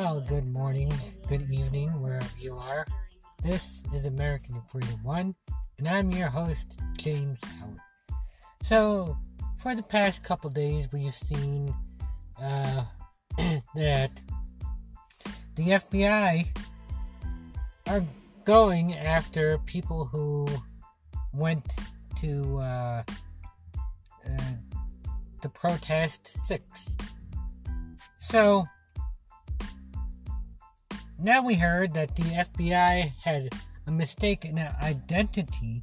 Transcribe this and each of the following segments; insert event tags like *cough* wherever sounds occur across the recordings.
Well, good morning, good evening, wherever you are. This is American Freedom One, and I'm your host, James Howard. So, for the past couple days, we've seen uh, *clears throat* that the FBI are going after people who went to uh, uh, the protest six. So now we heard that the FBI had a mistaken identity,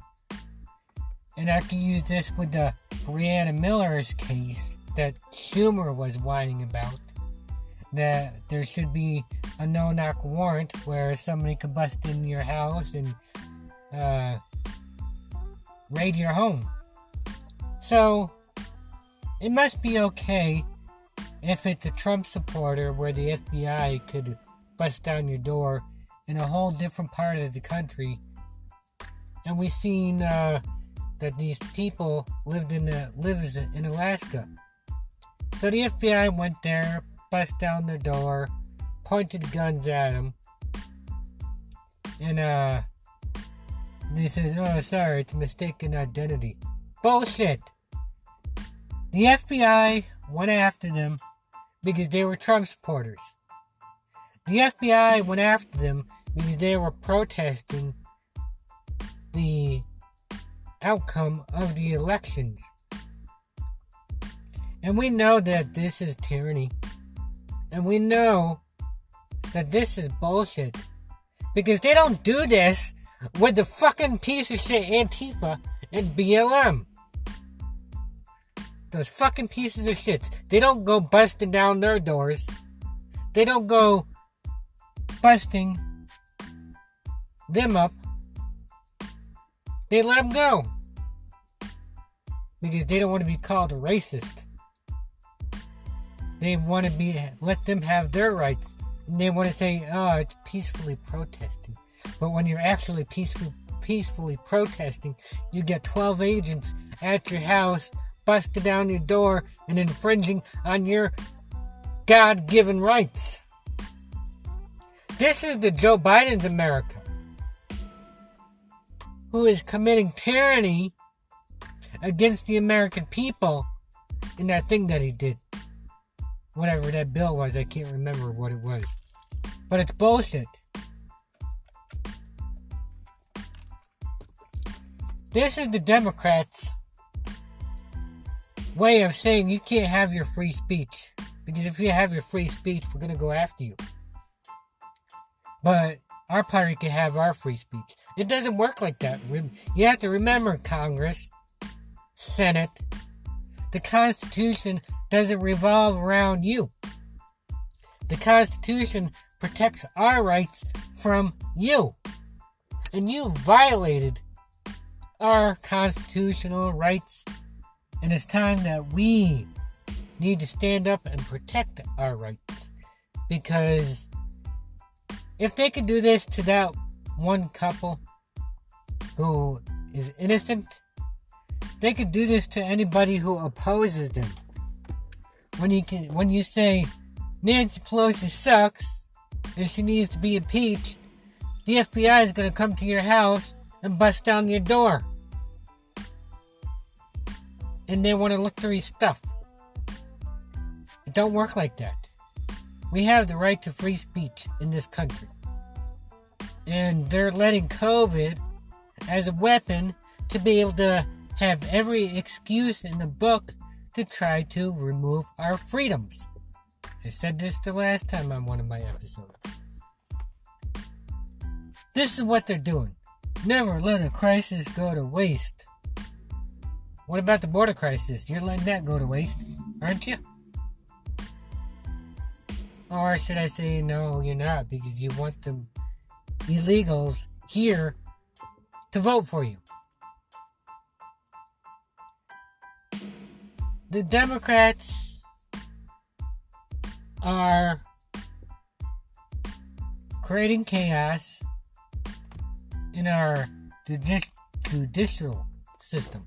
and I can use this with the Brianna Miller's case that Schumer was whining about. That there should be a no knock warrant where somebody could bust in your house and uh, raid your home. So, it must be okay if it's a Trump supporter where the FBI could bust down your door in a whole different part of the country. And we've seen uh, that these people lived in uh, lives in Alaska. So the FBI went there, bust down their door, pointed guns at them, and uh, they said, "Oh, sorry, it's a mistaken identity." Bullshit. The FBI went after them because they were Trump supporters. The FBI went after them because they were protesting the outcome of the elections. And we know that this is tyranny. And we know that this is bullshit. Because they don't do this with the fucking piece of shit Antifa and BLM. Those fucking pieces of shit. They don't go busting down their doors. They don't go busting them up. They let them go. Because they don't want to be called a racist. They want to be let them have their rights. And they want to say, oh, it's peacefully protesting. But when you're actually peaceful, peacefully protesting, you get 12 agents at your house, busting down your door, and infringing on your God given rights. This is the Joe Biden's America, who is committing tyranny against the American people in that thing that he did. Whatever that bill was, I can't remember what it was. But it's bullshit. This is the Democrats' way of saying you can't have your free speech. Because if you have your free speech, we're going to go after you. But our party can have our free speech. It doesn't work like that. You have to remember, Congress, Senate, the Constitution doesn't revolve around you. The Constitution protects our rights from you. And you violated our constitutional rights. And it's time that we need to stand up and protect our rights. Because if they could do this to that one couple who is innocent, they could do this to anybody who opposes them. When you can, when you say Nancy Pelosi sucks and she needs to be impeached, the FBI is going to come to your house and bust down your door. And they want to look through your stuff. It don't work like that. We have the right to free speech in this country. And they're letting COVID as a weapon to be able to have every excuse in the book to try to remove our freedoms. I said this the last time on one of my episodes. This is what they're doing. Never let a crisis go to waste. What about the border crisis? You're letting that go to waste, aren't you? Or should I say, no, you're not, because you want the illegals here to vote for you. The Democrats are creating chaos in our judicial system.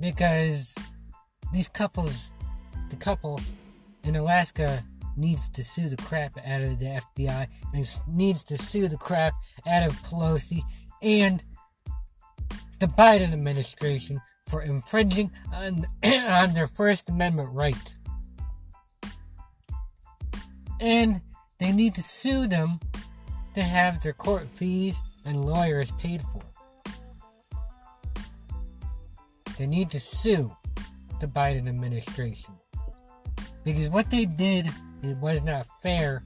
Because these couples the couple in Alaska needs to sue the crap out of the FBI and needs to sue the crap out of Pelosi and the Biden administration for infringing on, *clears throat* on their First Amendment right. And they need to sue them to have their court fees and lawyers paid for. They need to sue the Biden administration. Because what they did it was not fair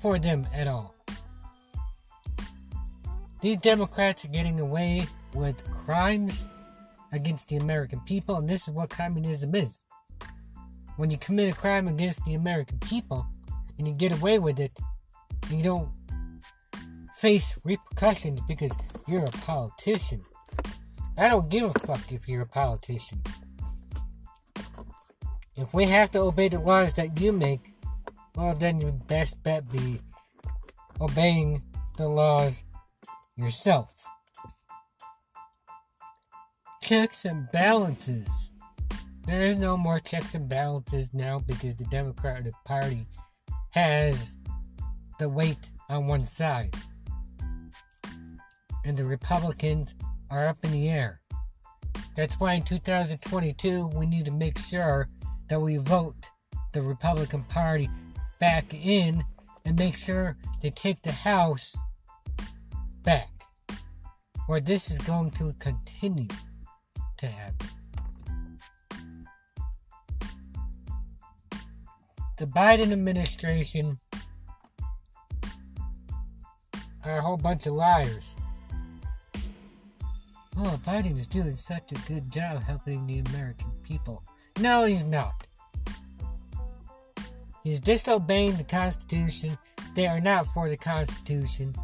for them at all. These Democrats are getting away with crimes against the American people, and this is what communism is. When you commit a crime against the American people and you get away with it, you don't face repercussions because you're a politician. I don't give a fuck if you're a politician. If we have to obey the laws that you make, well, then your best bet be obeying the laws yourself. Checks and balances. There is no more checks and balances now because the Democratic Party has the weight on one side. And the Republicans are up in the air. That's why in 2022 we need to make sure that we vote the Republican Party back in and make sure they take the House back. Or this is going to continue to happen. The Biden administration are a whole bunch of liars. Oh, Biden is doing such a good job helping the American people. No, he's not. He's disobeying the Constitution. They are not for the Constitution.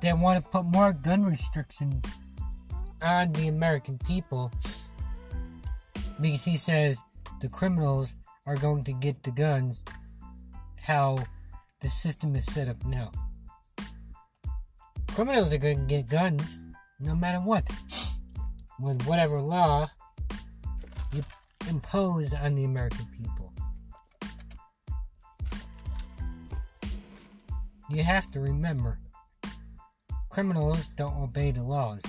They want to put more gun restrictions on the American people because he says the criminals are going to get the guns how the system is set up now. Criminals are going to get guns no matter what. With whatever law you impose on the American people. You have to remember criminals don't obey the laws,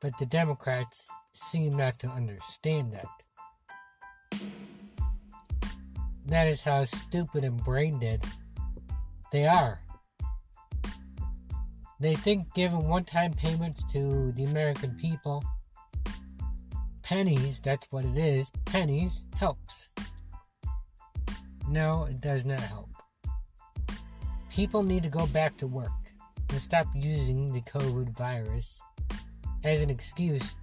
but the Democrats seem not to understand that. That is how stupid and brain dead they are. They think giving one time payments to the American people pennies, that's what it is, pennies helps. No, it does not help. People need to go back to work and stop using the COVID virus as an excuse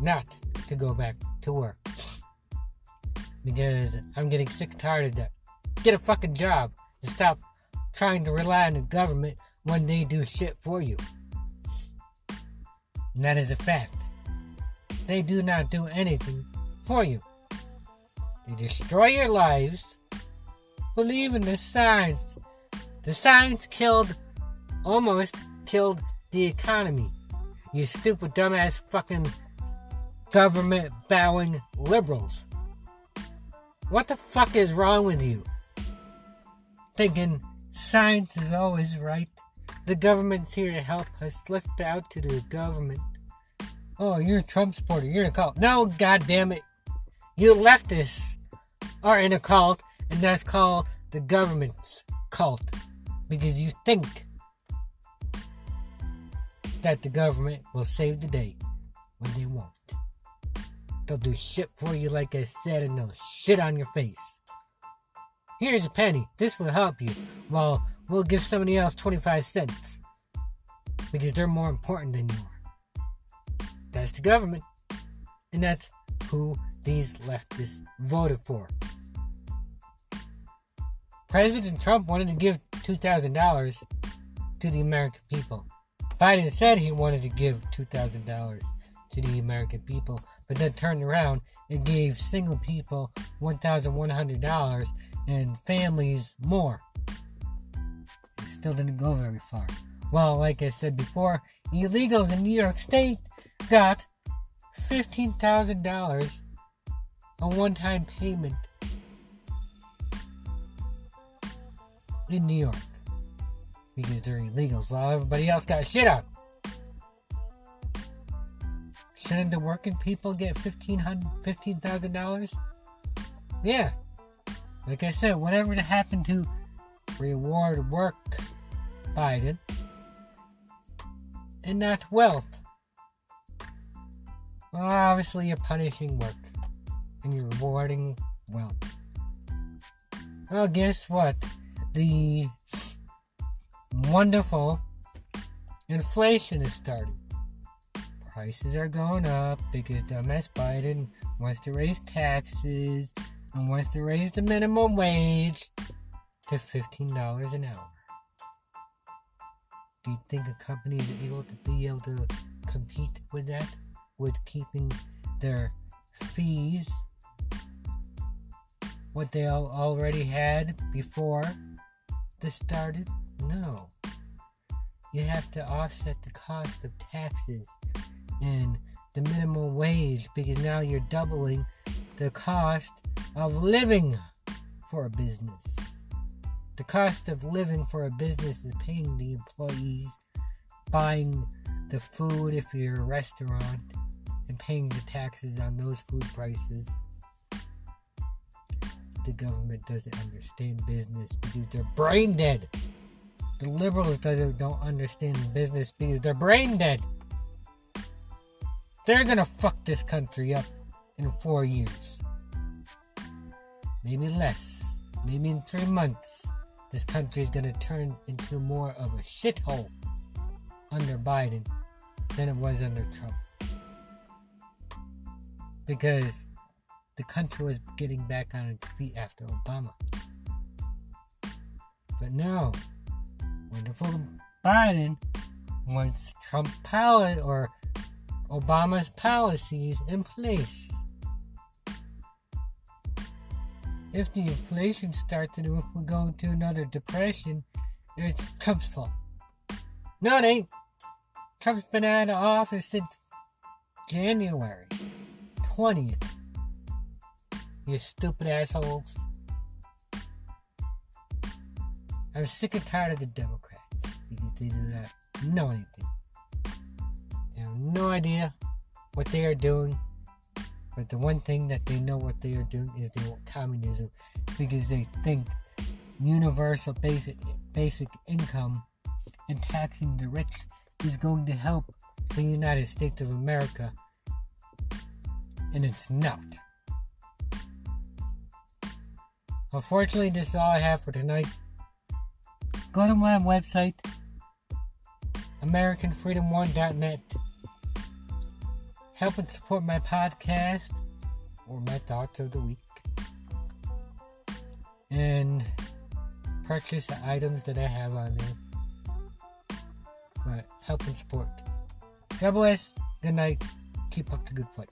not to go back to work. Because I'm getting sick and tired of that. Get a fucking job and stop trying to rely on the government when they do shit for you. And that is a fact. They do not do anything for you. They destroy your lives. Believe in the science. The science killed, almost killed the economy. You stupid, dumbass, fucking government bowing liberals. What the fuck is wrong with you? Thinking science is always right. The government's here to help us. Let's bow to the government. Oh, you're a Trump supporter. You're in a cult. No, God damn it. You leftists are in a cult, and that's called the government's cult. Because you think that the government will save the day when they won't. They'll do shit for you, like I said, and they'll shit on your face. Here's a penny. This will help you. Well, we'll give somebody else 25 cents. Because they're more important than you are. That's the government. And that's who these leftists voted for. President Trump wanted to give $2,000 to the American people. Biden said he wanted to give $2,000 to the American people, but then turned around and gave single people $1,100 and families more. It still didn't go very far. Well, like I said before, illegals in New York State got $15,000 a one time payment in New York because they're illegals while everybody else got shit on. Shouldn't the working people get $15,000? Yeah. Like I said, whatever happened to reward work, Biden, and not wealth. Obviously, you're punishing work and you're rewarding wealth. Well, guess what? The wonderful inflation is starting. Prices are going up because dumbass Biden wants to raise taxes and wants to raise the minimum wage to $15 an hour. Do you think a company is able to be able to compete with that? With keeping their fees what they already had before this started? No. You have to offset the cost of taxes and the minimum wage because now you're doubling the cost of living for a business. The cost of living for a business is paying the employees, buying the food if you're a restaurant, and paying the taxes on those food prices. The government doesn't understand business because they're brain dead. The liberals doesn't don't understand business because they're brain dead. They're gonna fuck this country up in four years. Maybe less. Maybe in three months, this country is gonna turn into more of a shithole under Biden than it was under Trump. Because the country was getting back on its feet after Obama. But now, wonderful Biden wants Trump policy or Obama's policies in place. If the inflation starts and if we go into another depression, it's Trump's fault. No, it ain't. Trump's been out of office since January 20th. You stupid assholes. I'm sick and tired of the Democrats because they do not know anything. They have no idea what they are doing. But the one thing that they know what they are doing is they want communism because they think universal basic basic income and taxing the rich is going to help the United States of America. And it's not. Unfortunately, this is all I have for tonight. Go to my website, AmericanFreedom1.net. Help and support my podcast or my thoughts of the week. And purchase the items that I have on there. But help and support. God bless. Good night. Keep up the good fight.